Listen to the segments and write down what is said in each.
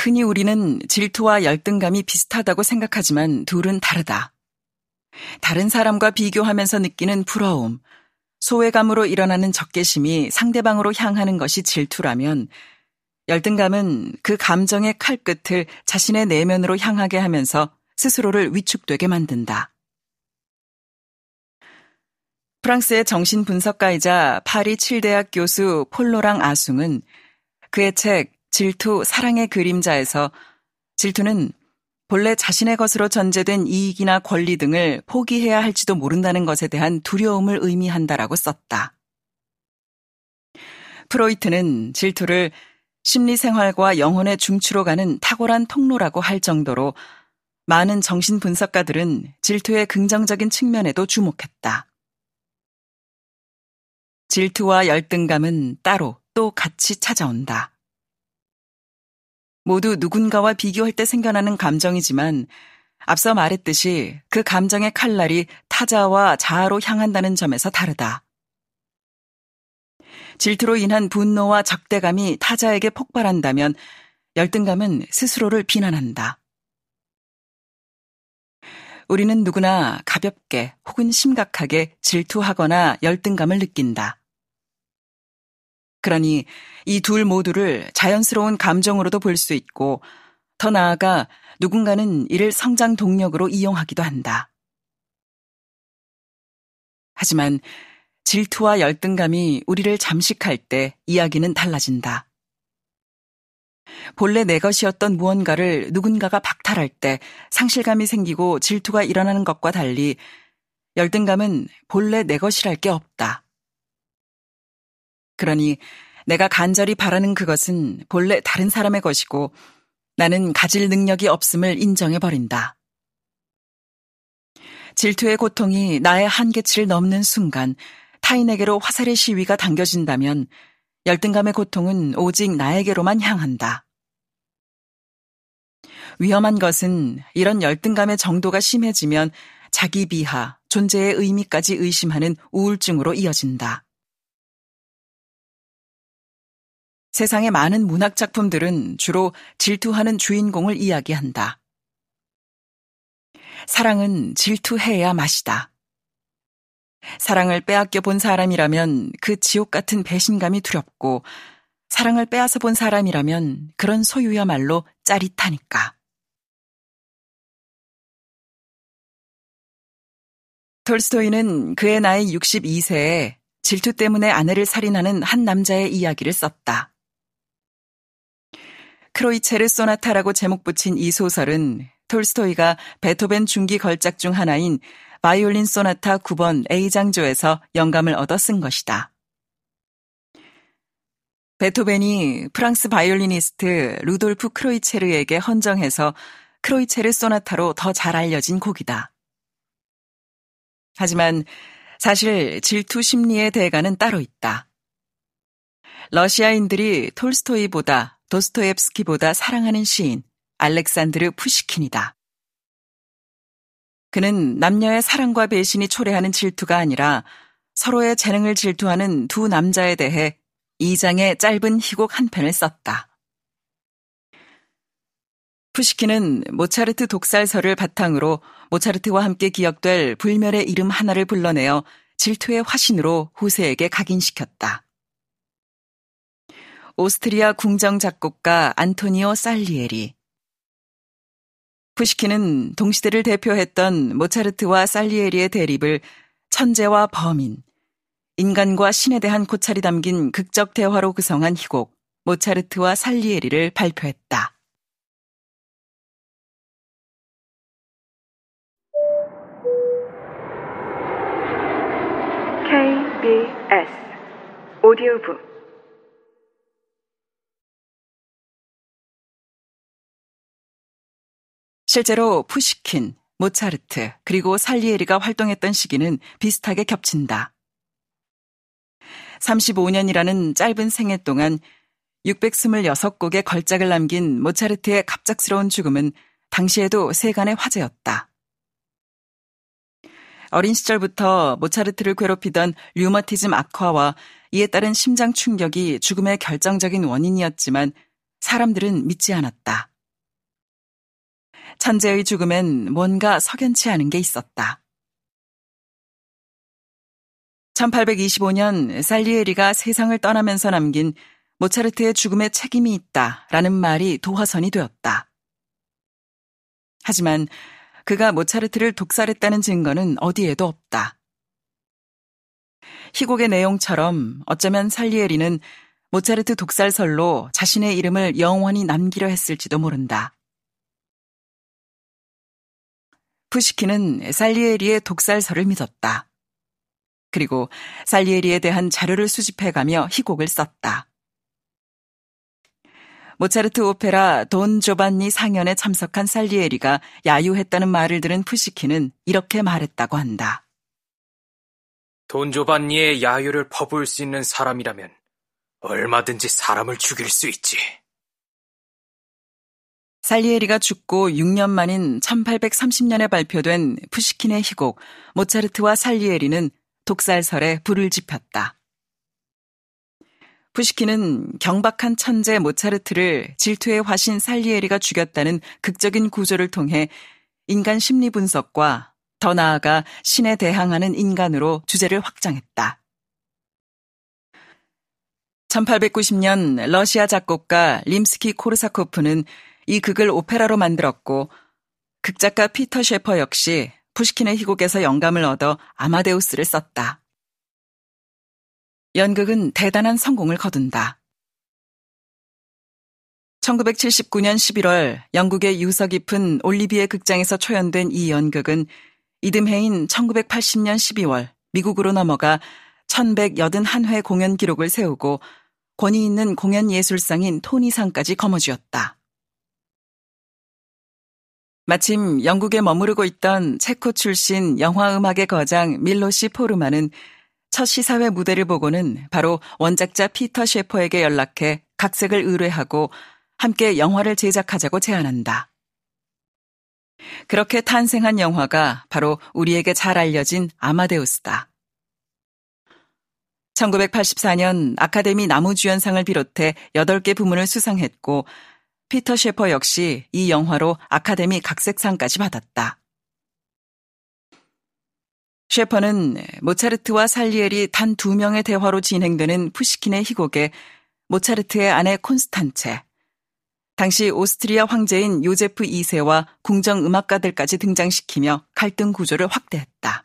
흔히 우리는 질투와 열등감이 비슷하다고 생각하지만 둘은 다르다. 다른 사람과 비교하면서 느끼는 부러움, 소외감으로 일어나는 적개심이 상대방으로 향하는 것이 질투라면 열등감은 그 감정의 칼끝을 자신의 내면으로 향하게 하면서 스스로를 위축되게 만든다. 프랑스의 정신분석가이자 파리 7대학 교수 폴로랑 아숭은 그의 책 질투 사랑의 그림자에서 질투는 본래 자신의 것으로 전제된 이익이나 권리 등을 포기해야 할지도 모른다는 것에 대한 두려움을 의미한다라고 썼다. 프로이트는 질투를 심리 생활과 영혼의 중추로 가는 탁월한 통로라고 할 정도로 많은 정신 분석가들은 질투의 긍정적인 측면에도 주목했다. 질투와 열등감은 따로 또 같이 찾아온다. 모두 누군가와 비교할 때 생겨나는 감정이지만 앞서 말했듯이 그 감정의 칼날이 타자와 자아로 향한다는 점에서 다르다. 질투로 인한 분노와 적대감이 타자에게 폭발한다면 열등감은 스스로를 비난한다. 우리는 누구나 가볍게 혹은 심각하게 질투하거나 열등감을 느낀다. 그러니 이 둘 모두를 자연스러운 감정으로도 볼 수 있고 더 나아가 누군가는 이를 성장 동력으로 이용하기도 한다. 하지만 질투와 열등감이 우리를 잠식할 때 이야기는 달라진다. 본래 내 것이었던 무언가를 누군가가 박탈할 때 상실감이 생기고 질투가 일어나는 것과 달리 열등감은 본래 내 것이랄 게 없다. 그러니 내가 간절히 바라는 그것은 본래 다른 사람의 것이고 나는 가질 능력이 없음을 인정해버린다. 질투의 고통이 나의 한계치를 넘는 순간 타인에게로 화살의 시위가 당겨진다면 열등감의 고통은 오직 나에게로만 향한다. 위험한 것은 이런 열등감의 정도가 심해지면 자기 비하, 존재의 의미까지 의심하는 우울증으로 이어진다. 세상의 많은 문학 작품들은 주로 질투하는 주인공을 이야기한다. 사랑은 질투해야 맛이다. 사랑을 빼앗겨 본 사람이라면 그 지옥 같은 배신감이 두렵고 사랑을 빼앗아 본 사람이라면 그런 소유야말로 짜릿하니까. 톨스토이는 그의 나이 62세에 질투 때문에 아내를 살인하는 한 남자의 이야기를 썼다. 크로이체르 소나타라고 제목 붙인 이 소설은 톨스토이가 베토벤 중기 걸작 중 하나인 바이올린 소나타 9번 A장조에서 영감을 얻어 쓴 것이다. 베토벤이 프랑스 바이올리니스트 루돌프 크로이체르에게 헌정해서 크로이체르 소나타로 더 잘 알려진 곡이다. 하지만 사실 질투 심리의 대가는 따로 있다. 러시아인들이 톨스토이보다 도스토옙스키보다 사랑하는 시인 알렉산드르 푸시킨이다. 그는 남녀의 사랑과 배신이 초래하는 질투가 아니라 서로의 재능을 질투하는 두 남자에 대해 이 장의 짧은 희곡 한 편을 썼다. 푸시킨은 모차르트 독살설을 바탕으로 모차르트와 함께 기억될 불멸의 이름 하나를 불러내어 질투의 화신으로 후세에게 각인시켰다. 오스트리아 궁정 작곡가 안토니오 살리에리. 푸시킨은 동시대를 대표했던 모차르트와 살리에리의 대립을 천재와 범인, 인간과 신에 대한 고찰이 담긴 극적 대화로 구성한 희곡 모차르트와 살리에리를 발표했다. KBS 오디오북 실제로 푸시킨, 모차르트, 그리고 살리에리가 활동했던 시기는 비슷하게 겹친다. 35년이라는 짧은 생애 동안 626곡의 걸작을 남긴 모차르트의 갑작스러운 죽음은 당시에도 세간의 화제였다. 어린 시절부터 모차르트를 괴롭히던 류머티즘 악화와 이에 따른 심장 충격이 죽음의 결정적인 원인이었지만 사람들은 믿지 않았다. 천재의 죽음엔 뭔가 석연치 않은 게 있었다. 1825년 살리에리가 세상을 떠나면서 남긴 모차르트의 죽음에 책임이 있다 라는 말이 도화선이 되었다. 하지만 그가 모차르트를 독살했다는 증거는 어디에도 없다. 희곡의 내용처럼 어쩌면 살리에리는 모차르트 독살설로 자신의 이름을 영원히 남기려 했을지도 모른다. 푸시키는 살리에리의 독살설을 믿었다. 그리고 살리에리에 대한 자료를 수집해가며 희곡을 썼다. 모차르트 오페라 돈 조반니 상연에 참석한 살리에리가 야유했다는 말을 들은 푸시키는 이렇게 말했다고 한다. 돈 조반니의 야유를 퍼부을 수 있는 사람이라면 얼마든지 사람을 죽일 수 있지. 살리에리가 죽고 6년 만인 1830년에 발표된 푸시킨의 희곡 모차르트와 살리에리는 독살설에 불을 지폈다. 푸시킨은 경박한 천재 모차르트를 질투의 화신 살리에리가 죽였다는 극적인 구조를 통해 인간 심리 분석과 더 나아가 신에 대항하는 인간으로 주제를 확장했다. 1890년 러시아 작곡가 림스키 코르사코프는 이 극을 오페라로 만들었고 극작가 피터 셰퍼 역시 푸시킨의 희곡에서 영감을 얻어 아마데우스를 썼다. 연극은 대단한 성공을 거둔다. 1979년 11월 영국의 유서 깊은 올리비에 극장에서 초연된 이 연극은 이듬해인 1980년 12월 미국으로 넘어가 1181회 공연 기록을 세우고 권위 있는 공연 예술상인 토니상까지 거머쥐었다. 마침 영국에 머무르고 있던 체코 출신 영화 음악의 거장 밀로시 포르만은 첫 시사회 무대를 보고는 바로 원작자 피터 셰퍼에게 연락해 각색을 의뢰하고 함께 영화를 제작하자고 제안한다. 그렇게 탄생한 영화가 바로 우리에게 잘 알려진 아마데우스다. 1984년 아카데미 나무주연상을 비롯해 8개 부문을 수상했고 피터 셰퍼 역시 이 영화로 아카데미 각색상까지 받았다. 셰퍼는 모차르트와 살리엘이 단 두 명의 대화로 진행되는 푸시킨의 희곡에 모차르트의 아내 콘스탄체, 당시 오스트리아 황제인 요제프 2세와 궁정 음악가들까지 등장시키며 갈등 구조를 확대했다.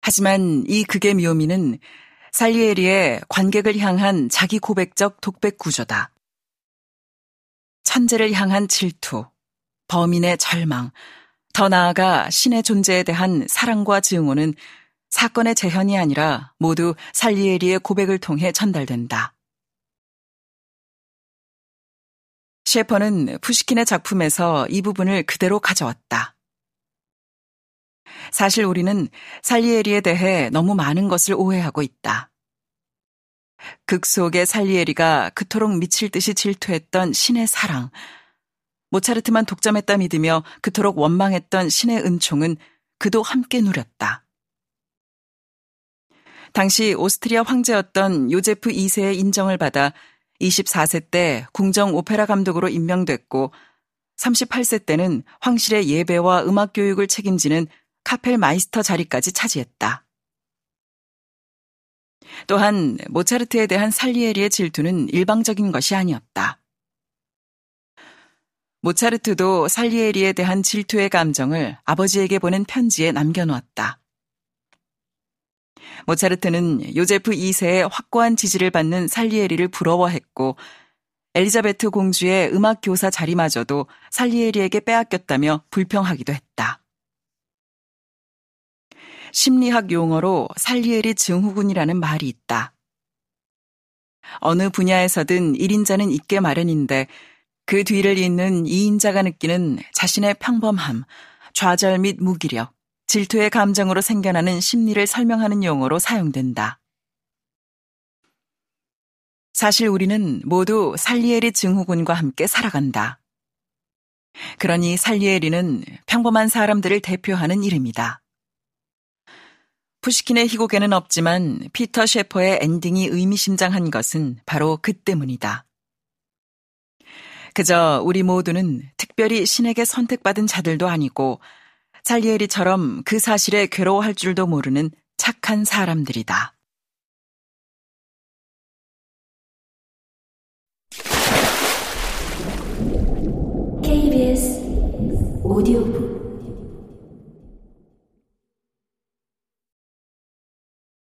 하지만 이 극의 묘미는 살리에리의 관객을 향한 자기 고백적 독백 구조다. 천재를 향한 질투, 범인의 절망, 더 나아가 신의 존재에 대한 사랑과 증오는 사건의 재현이 아니라 모두 살리에리의 고백을 통해 전달된다. 셰퍼는 푸시킨의 작품에서 이 부분을 그대로 가져왔다. 사실 우리는 살리에리에 대해 너무 많은 것을 오해하고 있다. 극 속의 살리에리가 그토록 미칠 듯이 질투했던 신의 사랑, 모차르트만 독점했다 믿으며 그토록 원망했던 신의 은총은 그도 함께 누렸다. 당시 오스트리아 황제였던 요제프 2세의 인정을 받아 24세 때 궁정 오페라 감독으로 임명됐고 38세 때는 황실의 예배와 음악 교육을 책임지는 Kapellmeister 자리까지 차지했다. 또한 모차르트에 대한 살리에리의 질투는 일방적인 것이 아니었다. 모차르트도 살리에리에 대한 질투의 감정을 아버지에게 보낸 편지에 남겨놓았다. 모차르트는 요제프 2세의 확고한 지지를 받는 살리에리를 부러워했고 엘리자베트 공주의 음악 교사 자리마저도 살리에리에게 빼앗겼다며 불평하기도 했다. 심리학 용어로 살리에리 증후군이라는 말이 있다. 어느 분야에서든 1인자는 있게 마련인데 그 뒤를 잇는 2인자가 느끼는 자신의 평범함, 좌절 및 무기력, 질투의 감정으로 생겨나는 심리를 설명하는 용어로 사용된다. 사실 우리는 모두 살리에리 증후군과 함께 살아간다. 그러니 살리에리는 평범한 사람들을 대표하는 이름이다. 푸시킨의 희곡에는 없지만 피터 셰퍼의 엔딩이 의미심장한 것은 바로 그 때문이다. 그저 우리 모두는 특별히 신에게 선택받은 자들도 아니고 살리에리처럼 그 사실에 괴로워할 줄도 모르는 착한 사람들이다. 오디오북